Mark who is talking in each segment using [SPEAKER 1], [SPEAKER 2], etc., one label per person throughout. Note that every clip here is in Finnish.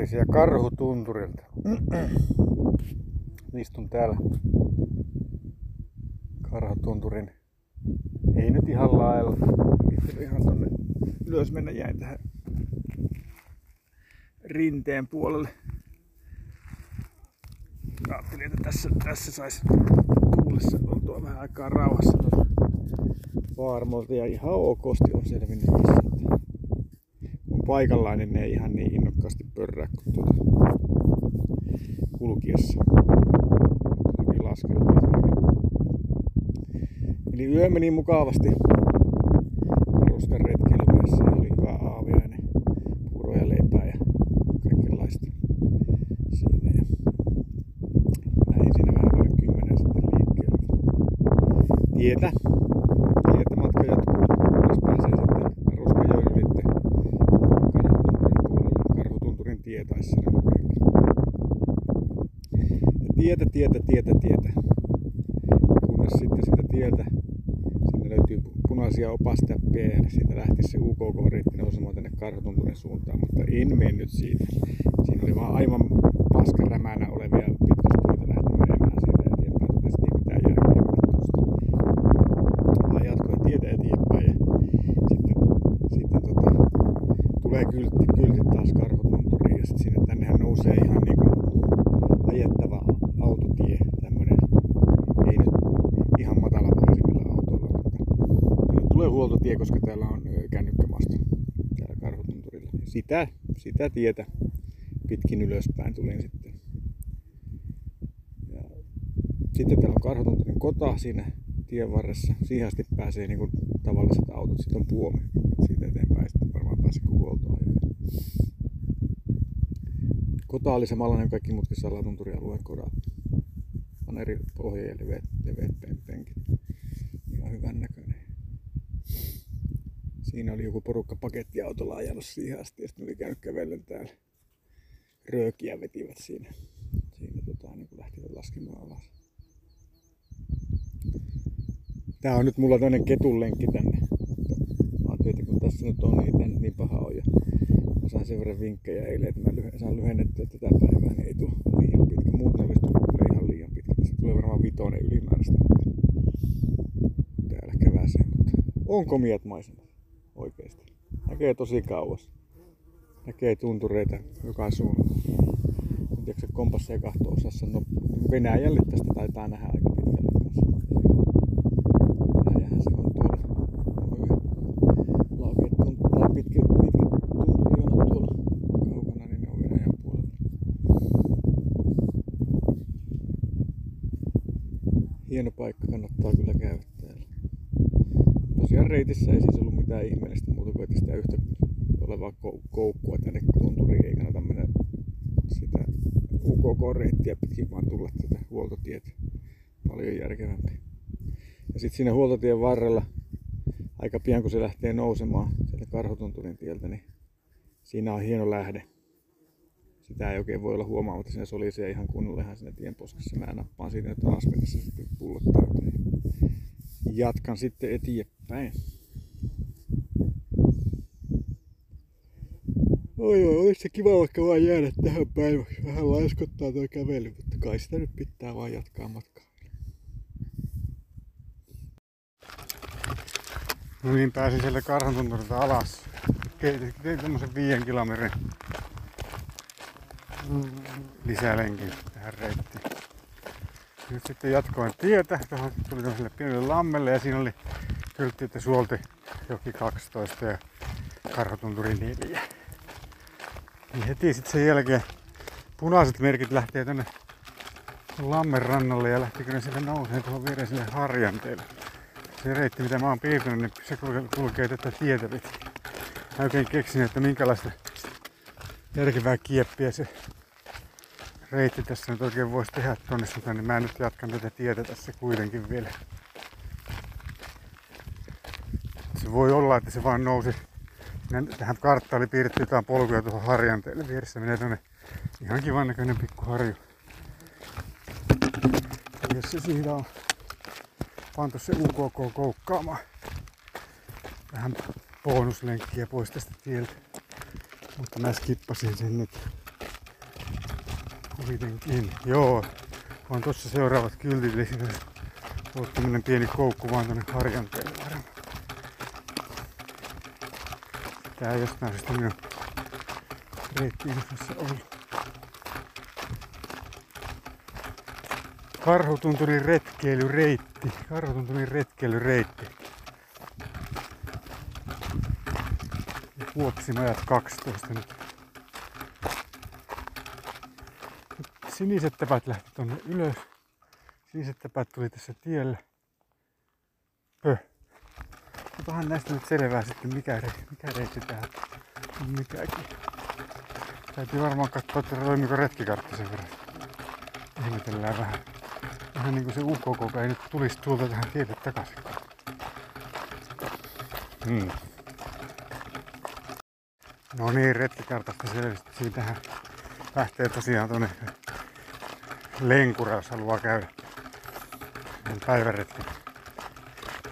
[SPEAKER 1] Terveisiä Karhutunturilta. Istun täällä Karhutunturin. Ei nyt ihan lailla. ihan tonne ylös mennä jäin tähän rinteen puolelle. Ajattelin, että tässä, tässä saisi tuulessa oltua vähän aikaa rauhassa vaarmolta ja ihan okosti on selvinnyt tässä. Paikallaan, niin ne ei ihan niin innokkaasti pörrää kuin tuota kulkiessa. Hyvin laskeutuvat. Eli yö meni mukavasti ruskan retkeilymäessä oli hyvä aaviainen, puuroja, leipää ja kaikenlaista siinä. Ja lähdin siinä vähän vaille kymmenen sitten liikkeelle. Tietä matka jatkuu, kunnes pääsee sitten Ruskajoen ylitte Karhutunturin puolelle. Karhutunturin tie taisi siinä lukeekin. Ja tietä, tietä, tietä, tietä. Kunnes sitten sitä tieltä sinne löytyy punaisia opastäppiä ja siitä lähti se UKK-reitti nousemaan tänne Karhutunturin suuntaan, mutta en mennyt siitä. Siinä oli vaan aivan paskarämänä olevia pitkospuita lähti menemään siitä eteenpäin. Totesi, ei mitään järkeä mennä tuosta. Vaan jatkoin tietä eteenpäin ja sitten, sitten tota, tulee kyltti, kyltit taas Karhutunturiin ja sitten sinne tännehän nousee ihan niin kuin ajettava autotie, tämmönen ei nyt ihan matalapohjaisimmilla autoilla, mutta nyt tulee huoltotie, koska täällä on ö, kännykkämasto täällä Karhutunturilla. Sitä, sitä tietä pitkin ylöspäin tulin sitten. Ja sitten täällä on Karhutunturin kota siinä tien varressa. Siihen asti pääsee niin kuin tavalliset autot. Sitten on puomi. Siitä eteenpäin sitten varmaan pääsee huoltoajoja. Kota oli samanlainen kaikki muutkin Salatunturin-alueen kodat. On eri pohja ja leveät, leveät pen- penkit. Ihan hyvän näköinen. Siinä oli joku porukka pakettiautolla ajanut siihen asti ja sitten oli käynyt kävellen täällä. Röökiä vetivät siinä. Siinä tota, niin lähtivät laskemaan alas. Tää on nyt mulla toinen ketunlenkki tänne. Mä ajattelin, että kun tässä nyt on, niin nyt niin paha on. Ja mä sain sen verran vinkkejä eilen, että mä lyhen, saan lyhennettyä tätä päivää, niin ei tule liian pitkä. Muuten olisi tullut ihan liian pitkä. Tässä tulee varmaan vitonen ylimääräistä. Täällä käväsee, mutta on komiat maisemat oikeesti. Näkee tosi kauas. Näkee tuntureita joka suunnalla. En tiedä, kompassia kahto osassa. No Venäjälle tästä taitaa nähdä aika pitkälle. Venäjähän se on tuolla. Laukeet tunt- tai pitkät, pitkät tunturijonat tuolla kaukana, ne on Venäjän puolella. Hieno paikka, kannattaa kyllä käydä täällä. Tosiaan reitissä ei siis mitään ihmeellistä muuta kuin, että sitä yhtä olevaa kou- koukkua tänne tunturiin ei kannata mennä sitä UKK-reittiä pitkin, vaan tulla tätä huoltotietä. Paljon järkevämpi. Ja sitten siinä huoltotien varrella, aika pian kun se lähtee nousemaan sieltä Karhutunturin tieltä, niin siinä on hieno lähde. Sitä ei oikein voi olla huomaamatta, siinä solisee ihan kunnolla ihan siinä tienposkessa. Mä nappaan siitä taas mennessä sitten pullot täyteen. Jatkan sitten eteenpäin. Oi oi, olisi se kiva vaikka vaan jäädä tähän päiväksi. Vähän laiskottaa tuo kävely, mutta kai sitä nyt pitää vaan jatkaa matkaa. No niin, pääsin sieltä Karhantunturilta alas. Tein tämmösen viiden kilometrin lisälenkin tähän reittiin. Nyt sitten jatkoin tietä, tuohon tuli tämmöiselle pienelle lammelle ja siinä oli kyltti, että suolti joki 12 ja Karhutunturi 4. Niin heti sitten sen jälkeen punaiset merkit lähtee tänne lammen rannalle ja lähtikö ne sille nousee tuohon viereiselle harjanteelle. Se reitti mitä mä oon piirtänyt, niin se kulkee, tätä tietä pitkin. Mä oikein keksin, että minkälaista järkevää kieppiä se reitti tässä nyt oikein voisi tehdä tonne suuntaan, niin mä nyt jatkan tätä tietä tässä kuitenkin vielä. Se voi olla, että se vaan nousi. Tähän oli piirretty jotain polkuja tuohon harjanteelle vieressä. Menee tonne ihan kivan näköinen pikku harju. Ja se siinä on pantu se UKK koukkaamaan vähän bonuslenkkiä pois tästä tieltä. Mutta mä skippasin sen nyt.
[SPEAKER 2] Kuitenkin, joo. On tossa seuraavat kyltit, eli on tämmönen pieni koukku vaan tonne varmaan. Tää jostain syystä minun reittiinfossa ollut. Karhutunturin retkeilyreitti. Karhutunturin retkeilyreitti. Vuoksin ajat 12 nyt. Siniset täpät lähti tonne ylös. Siniset täpät tuli tässä tielle. Pö. Otahan näistä nyt selvää sitten mikä, re, mikä reitti tää on mikäkin. Täytyy varmaan katsoa, että toimiko retkikartta sen verran. Ihmetellään vähän. Vähän niinku se UKK ei nyt tulisi tuolta tähän tielle takaisin. Hmm. No niin, retkikartasta selvisi. Siitähän lähtee tosiaan tuonne Lenkura, jos haluaa käydä. Päiväretki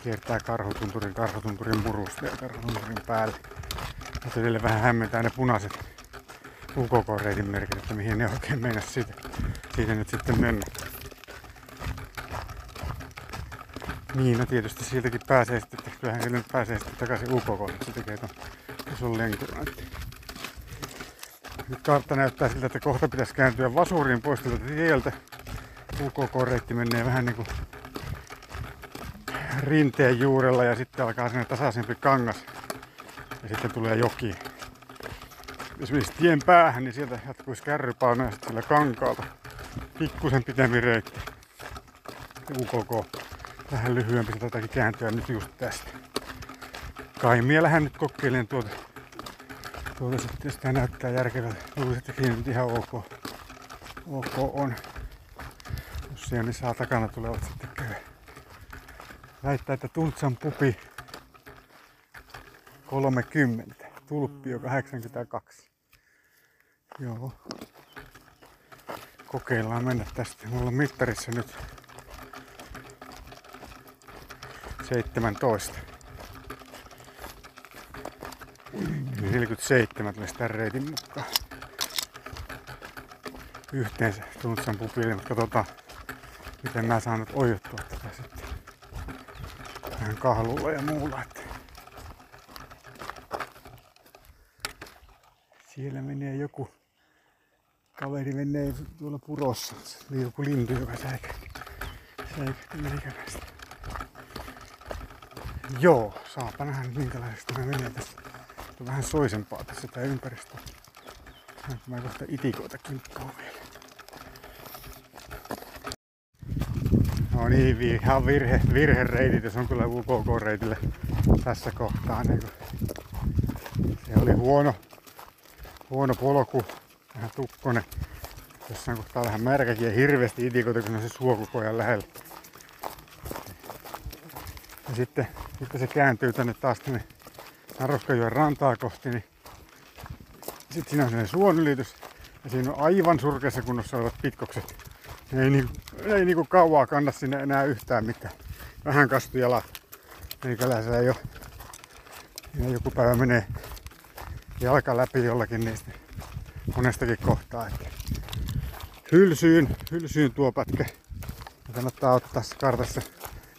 [SPEAKER 2] kiertää Karhutunturin, Karhutunturin murusta ja Karhutunturin päälle. Mutta edelleen vähän hämmentää ne punaiset UKK-reitin merkit, että mihin ne oikein meinas siitä, siitä nyt sitten mennä. Niin, no tietysti siltäkin pääsee sitten, että kyllähän nyt pääsee sitten takaisin UKK, että se tekee ton ison lenkuran. Nyt kartta näyttää siltä, että kohta pitäisi kääntyä vasuriin pois tieltä. UKK-reitti menee vähän niinku rinteen juurella ja sitten alkaa sinne tasaisempi kangas. Ja sitten tulee joki. Jos menisi tien päähän, niin sieltä jatkuisi kärrypaino ja sitten kankaalta pikkusen pitempi reitti. UKK vähän lyhyempi, se tätäkin kääntyä nyt just tästä. Kaimia lähden nyt kokeilen tuota Tuolta sitten, jos tää näyttää järkevältä, luulisin, että nyt ihan ok, ok on. Jos siellä niin saa takana tulevat sitten. Väittää, että Tuntsan pupi 30, tulppio 82. Joo. Kokeillaan mennä tästä. Mulla on mittarissa nyt 17. 47 tulisi tämän reitin mukaan. Yhteensä Tuntsan pupille, mutta katsotaan miten mä saan nyt ojuttua tätä sitten. Vähän kahlulla ja muulla. Että siellä menee joku kaveri menee tuolla purossa. Oli joku lintu, joka säikähti. Joo, saapa nähdä minkälaisesta mä menee tässä on vähän soisempaa tässä tää ympäristö. Mä kohta itikoita kimppuun vielä. No niin, ihan virhe, virhereitit, jos on kyllä UKK-reitille tässä kohtaa. Niin se oli huono, huono polku, vähän tukkonen. Jossain kohtaa vähän märkäkin ja hirveästi itikoita, kun on se suokukojan lähellä. Ja sitten, sitten se kääntyy tänne taas tänne Naroskajoen rantaa kohti, niin sitten siinä on sellainen suonylitys ja siinä on aivan surkeassa kunnossa olevat pitkokset. Ei, niin, ei niinku kauaa kanna sinne enää yhtään mitään. Vähän kastu jalat. Meikäläisellä ei ole. Ja joku päivä menee jalka läpi jollakin niistä monestakin kohtaa. Että hylsyyn, hylsyyn tuo pätkä. Ja kannattaa ottaa kartassa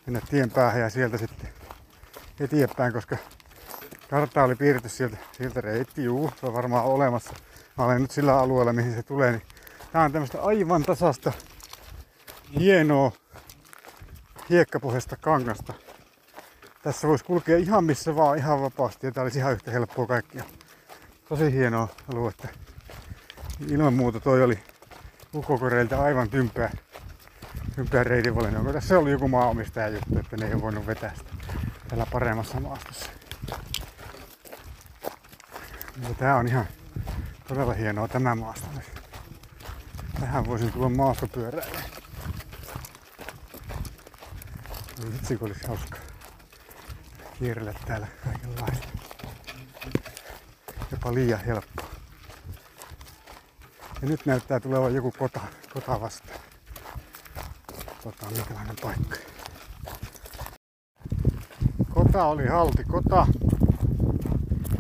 [SPEAKER 2] mennä tien päähän ja sieltä sitten eteenpäin, koska kartta oli piirretty sieltä, sieltä reitti, juu, se on varmaan olemassa. Mä olen nyt sillä alueella, mihin se tulee, niin tää on tämmöistä aivan tasasta, hienoa hiekkapohjasta kangasta. Tässä voisi kulkea ihan missä vaan, ihan vapaasti, ja tää olisi ihan yhtä helppoa kaikkia. Tosi hienoa aluetta. Ilman muuta toi oli Ukokoreilta aivan tympää, tympää reitinvalinnan. Onko tässä oli joku maanomistaja juttu, että ne ei ole voinut vetää sitä täällä paremmassa maastossa. Mutta tää on ihan todella hienoa tämä maasto. Tähän voisin tulla maastopyöräille. Vitsi kun olisi hauska kierrellä täällä kaikenlaista. Jopa liian helppo. Ja nyt näyttää tulevan joku kota, kota vastaan. Katsotaan minkälainen paikka. Kota oli halti, kota.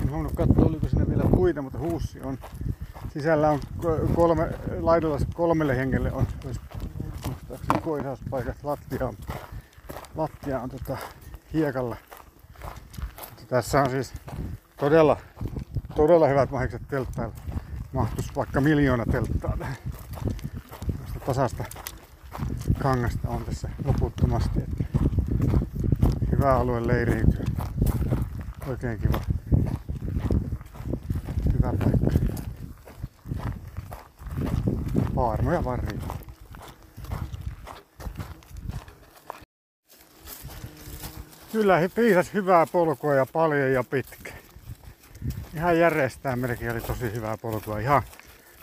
[SPEAKER 2] En huomannut katsoa, oliko siinä vielä puita, mutta huussi on. sisällä on kolme, laidalla kolmelle hengelle on, koisauspaikat. Lattia on, lattia on tota, hiekalla. Tässä on siis todella, todella hyvät mahikset telttailla. Mahtuisi vaikka miljoona telttaa tähän. tasasta kangasta on tässä loputtomasti. Että hyvä alue leiriytyä. Oikein kiva. Hyvä paikka. Paarmoja varriin. Kyllä he piisas hyvää polkua ja paljon ja pitkä. Ihan järjestään melkein oli tosi hyvää polkua. Ihan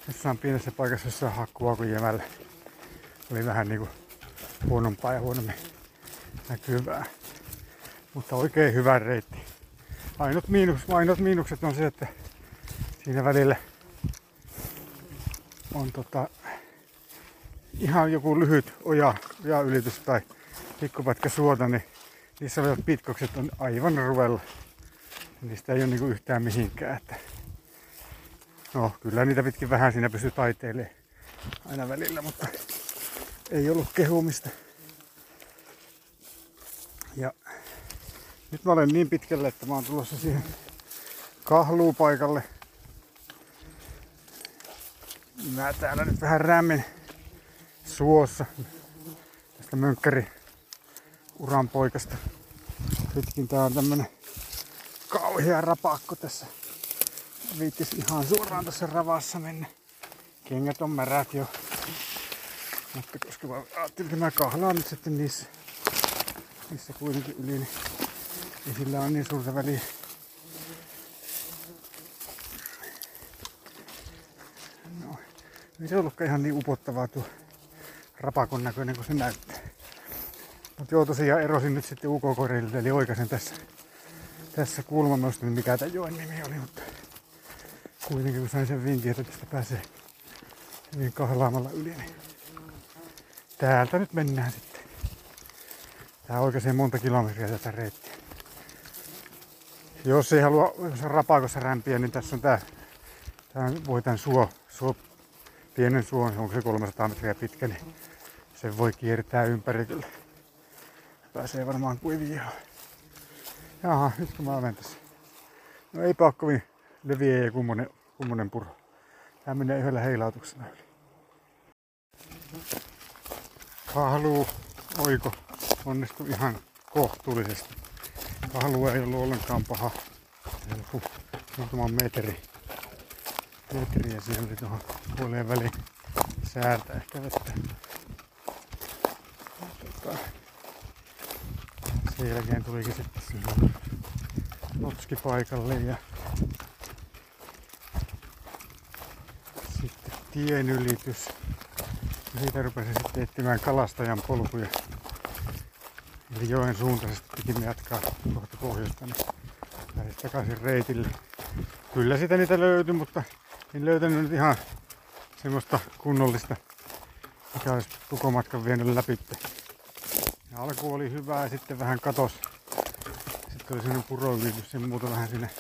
[SPEAKER 2] jossain pienessä paikassa jossa hakkua kuin jämällä. Oli vähän niinku huonompaa ja huonommin näkyvää. Mutta oikein hyvä reitti. Ainut, miinus, ainut miinukset on se, että siinä välillä on tota, ihan joku lyhyt oja, oja ylitys tai pikkupätkä suota, niin niissä olevat pitkokset on aivan ruvella. Niistä ei ole niinku yhtään mihinkään. Että no kyllä niitä pitkin vähän siinä pysyy taiteilemaan aina välillä, mutta ei ollut kehumista. Ja nyt mä olen niin pitkälle, että mä oon tulossa siihen kahluupaikalle. Mä täällä nyt vähän rämmin suossa tästä mönkkäri uran poikasta. Pitkin tää on tämmönen kauhea rapakko tässä. Viittis ihan suoraan tässä ravassa mennä. Kengät on märät jo. Mutta koska mä ajattelin, että mä kahlaan nyt sitten niissä, niissä kuitenkin yli, niin sillä on niin suurta väliä. No, ei se ollutkaan ihan niin upottavaa tuo rapakon näköinen kuin se näyttää. Mutta joo, tosiaan erosin nyt sitten uk eli oikaisen tässä, tässä kulmamosta, niin mikä tämä joen nimi oli, mutta kuitenkin kun sain sen vinkin, että tästä pääsee hyvin kahlaamalla yli, niin täältä nyt mennään sitten. Tää oikeastaan monta kilometriä tätä reittiä. Jos ei halua jos on rapakossa rämpiä, niin tässä on tää, tää voi tän suo, suo, pienen suon, onko se 300 metriä pitkä, niin se voi kiertää ympäri kyllä. Pääsee varmaan kuiviin. Jaha, nyt kun mä olen tässä. No ei ole kovin leviä ja kummonen, kummonen puro. Tää menee yhdellä heilautuksella yli. Kahlu oiko onnistui ihan kohtuullisesti. Kahlu ei ollut ollenkaan paha. Joku muutama metri. Metri ja siellä oli tuohon puoleen väliin säältä ehkä vettä. Tota, sen jälkeen tulikin sitten sinne notski paikalle ja sitten tien ylitys. Siitä rupesin sitten etsimään kalastajan polkuja. Eli joen suuntaisesti pikimme jatkaa kohta pohjoista, niin takaisin reitille. Kyllä sitä niitä löytyi, mutta en löytänyt nyt ihan semmoista kunnollista, mikä olisi koko matkan vienyt läpi. Ja alku oli hyvä ja sitten vähän katos. Sitten oli sellainen puroylitys ja muuta vähän sinne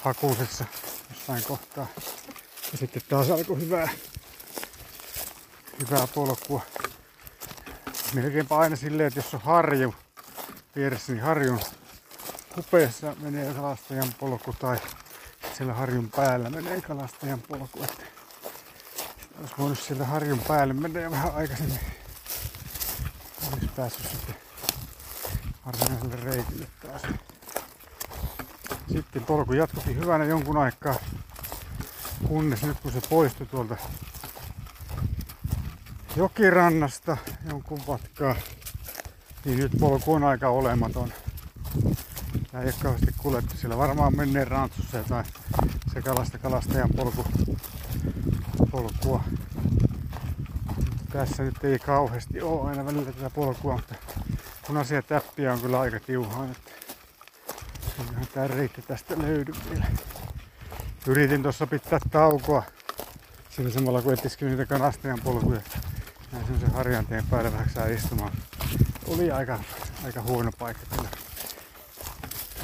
[SPEAKER 2] hakuusessa jossain kohtaa. Ja sitten taas alkoi hyvää, hyvää polkua. Melkeinpä aina silleen, että jos on harju vieressä, niin harjun kupeessa menee kalastajan polku tai siellä harjun päällä menee kalastajan polku. Että olisi voinut sieltä harjun päälle mennä vähän aikaisemmin päässyt sitten varsinaiselle reitille taas. Sitten polku jatkukin hyvänä jonkun aikaa, kunnes nyt kun se poistui tuolta jokirannasta jonkun matkaa, niin nyt polku on aika olematon. Tää ei ole kauheasti kuljettu. Siellä varmaan menneen rantsussa jotain sekalasta kalastajan polku, polkua tässä nyt ei kauheasti ole aina välillä tätä polkua, mutta punaisia täppiä on kyllä aika tiuhaan, että eiköhän tää reitti tästä löydy vielä. Yritin tuossa pitää taukoa sillä samalla kun etsiskeli niitä kanastajan polkuja. Näin semmosen harjanteen päälle vähän istumaan. Oli aika, aika huono paikka kyllä.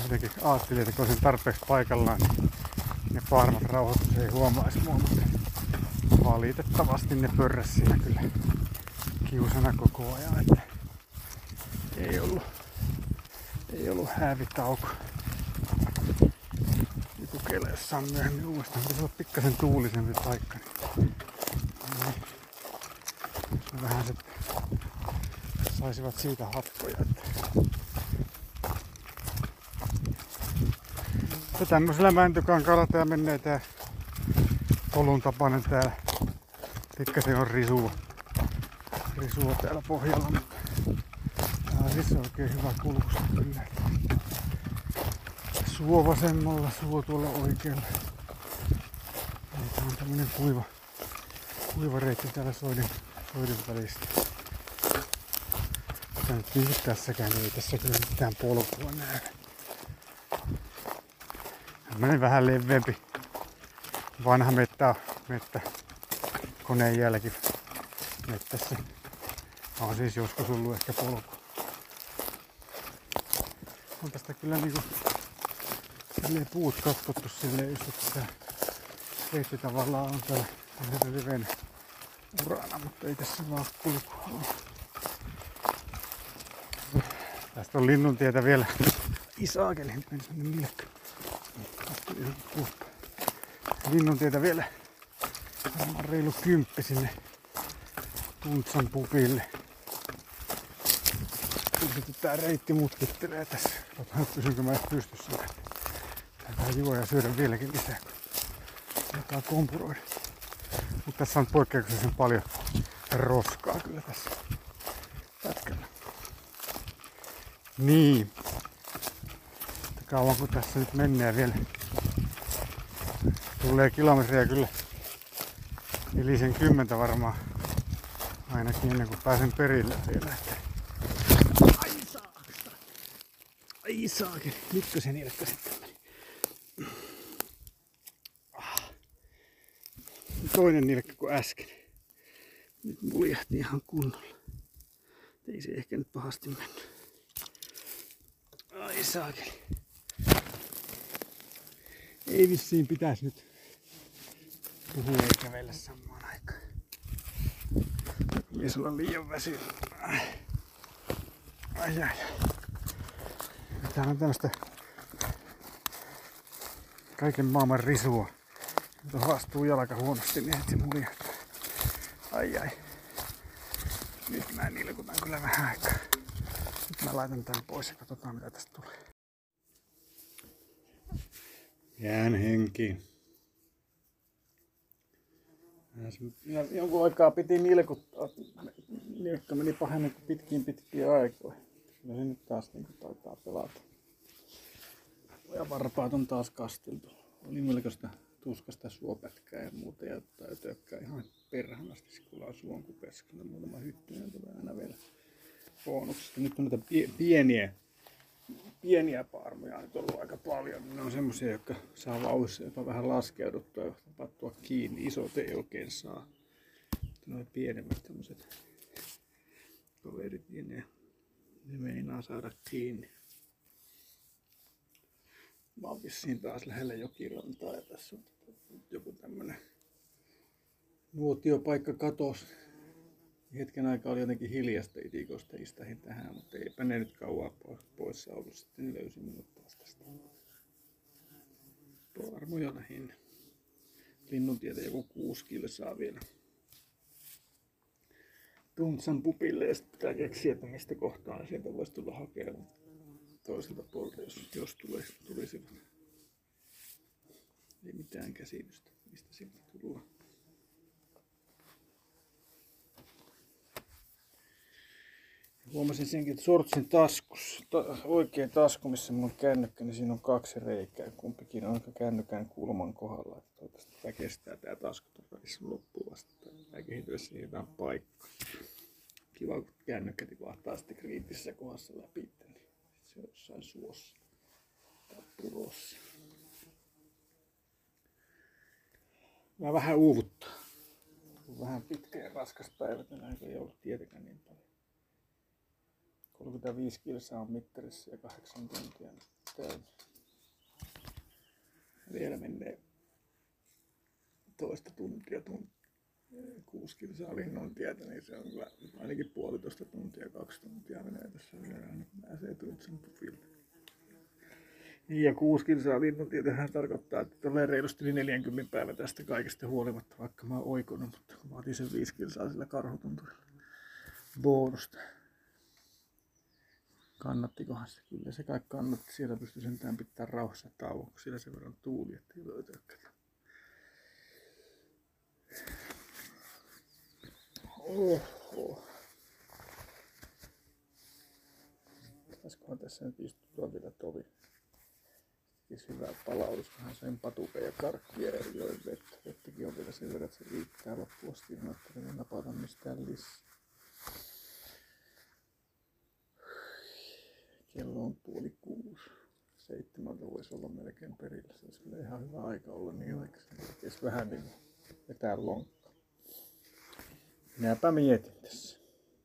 [SPEAKER 2] Jotenkin ajattelin, että kun olisin tarpeeksi paikallaan, niin ne parmat rauhoitus ei huomaisi mua, mutta valitettavasti ne pörräs siinä kyllä kiusana koko ajan, että ei ollut, ei ollut hävitauko. Kokeilla jossain myöhemmin uudestaan, pitäisi olla pikkasen tuulisempi paikka. Niin, niin vähän se saisivat siitä happoja. Että tämmöisellä mäntykankalla tää menee tää polun tapainen täällä. Pikkasen on risua, risua täällä pohjalla, tää on siis oikein hyvä kulkusta kyllä. Suo vasemmalla, suo tuolla oikealla. Tää on tämmönen kuiva, kuiva reitti täällä soiden, soiden välistä. Mutta nyt niin tässäkään ei tässä kyllä mitään polkua näe. Tämmönen vähän leveämpi vanha mettä, mettä koneen jälki mettässä. On siis joskus ollut ehkä polku. On tästä kyllä niinku silleen puut katkottu silleen just, että tää reitti tavallaan on täällä liven urana, mutta ei tässä vaan kulkua. Tästä on linnuntietä vielä. Isaakeli, meni sinne millekö. Linnuntietä vielä varmaan reilu kymppi sinne Tuntsan pupille. Sitten tää reitti mutkittelee tässä. Katsotaan, pysynkö mä pystyssä. Tää juoja syödä vieläkin lisää. Alkaa kompuroida. Mutta tässä on poikkeuksellisen paljon roskaa kyllä tässä pätkällä. Niin. Kauan kun tässä nyt menee vielä. Tulee kilometriä kyllä yli sen kymmentä varmaan. Ainakin ennen kuin pääsen perille vielä. Ai saakka. Ai saakka. Nytkö se nilkka sitten? Ah. Toinen nilkka kuin äsken. Nyt muljahti ihan kunnolla. Ei se ehkä nyt pahasti mennyt. Ai saakeli. Ei vissiin pitäisi nyt puhua ja kävellä samaan aikaan. Mies olla liian väsynyt. Ai ai. ai. Tää on tämmöstä kaiken maailman risua. Tuohon astuu jalka huonosti, niin se muljahtaa. Ai ai. Nyt mä nilkutan kyllä vähän aikaa. Nyt mä laitan tän pois ja katsotaan mitä tästä tulee. Jään henki. Ja jonkun aikaa piti nilkuttaa. Nilkka meni pahemmin kuin pitkiin pitkiin aikoihin. No se nyt taas niin taitaa pelata. Ja varpaat on taas kasteltu. Oli melkoista tuskasta suopätkää ja muuta ja tökkää ihan perhanasti, kun on suon kupeessa. Muutama hyttynen tulee aina vielä bonuksesta. Nyt on näitä pieniä pieniä parmoja nyt ollut aika paljon. Ne on semmoisia, jotka saa vauhissa jopa vähän laskeuduttua ja pattua kiinni. Isot ei oikein saa. Noin pienemmät tämmöiset kaverit, niin ne, ne meinaa saada kiinni. Mä oon vissiin taas lähellä jokirantaa ja tässä on joku tämmönen nuotiopaikka katos hetken aikaa oli jotenkin hiljasta itikosta istahin tähän, mutta eipä ne nyt kauan poissa ollut. Sitten ne löysi minut taas tästä. Tuo lähinnä. Linnuntietä joku kuusi kilsaa vielä. Tuntsan pupille ja sitten pitää keksiä, että mistä kohtaa sieltä voisi tulla hakemaan toiselta puolelta, jos, jos tulisi, tulisivat. Ei mitään käsitystä, mistä sieltä tullaan. Huomasin senkin, että sortsin taskus, ta, oikein tasku, missä mun on kännykkä, niin siinä on kaksi reikää. Kumpikin on kännykän kulman kohdalla. Että toivottavasti tämä kestää tämä tasku takaisin loppuun vasta. Tämä kehitys siihen paikka. Kiva, kun kännykkä tipahtaa sitten kriittisessä kohdassa läpi, niin se on jossain suossa tai purossa. Mä vähän uuvuttaa. Vähän pitkä ja raskas päivä, niin ei ollut tietenkään niin paljon. 35 kilsaa on mittarissa ja 8 tuntia täynnä. Vielä menee toista tuntia, tuntia kuusi kilsaa linnontietä, niin se on kyllä ainakin puolitoista tuntia, kaksi tuntia menee tässä vielä, niin pääsee Tuntsan pufille. Niin ja kuusi kilsaa linnontietähän tarkoittaa, että tulee reilusti yli 40 päivä tästä kaikesta huolimatta, vaikka mä oon oikonut, mutta mä otin sen viisi kilsaa sillä karhutunturilla bonusta. Kannattikohan se? Kyllä se kai kannatti. Siellä pystyi sentään pitää rauhassa tauon, kun siellä sen verran tuuli, ettei löytäkään. Oho. Pitäisiköhän tässä nyt istuttua vielä tovi? Tekisi hyvää palautus, kunhan sen patukan ja karkkia ja vettä. Vettäkin on vielä sen verran, että se riittää loppuun asti. En ajattelin napata mistään lisää. Kello on puoli kuusi. Seitsemältä voisi olla melkein perillä. Se olisi kyllä ihan hyvä aika olla niin aikaisin. Vähän niin vetää lonkka. Minäpä mietin tässä.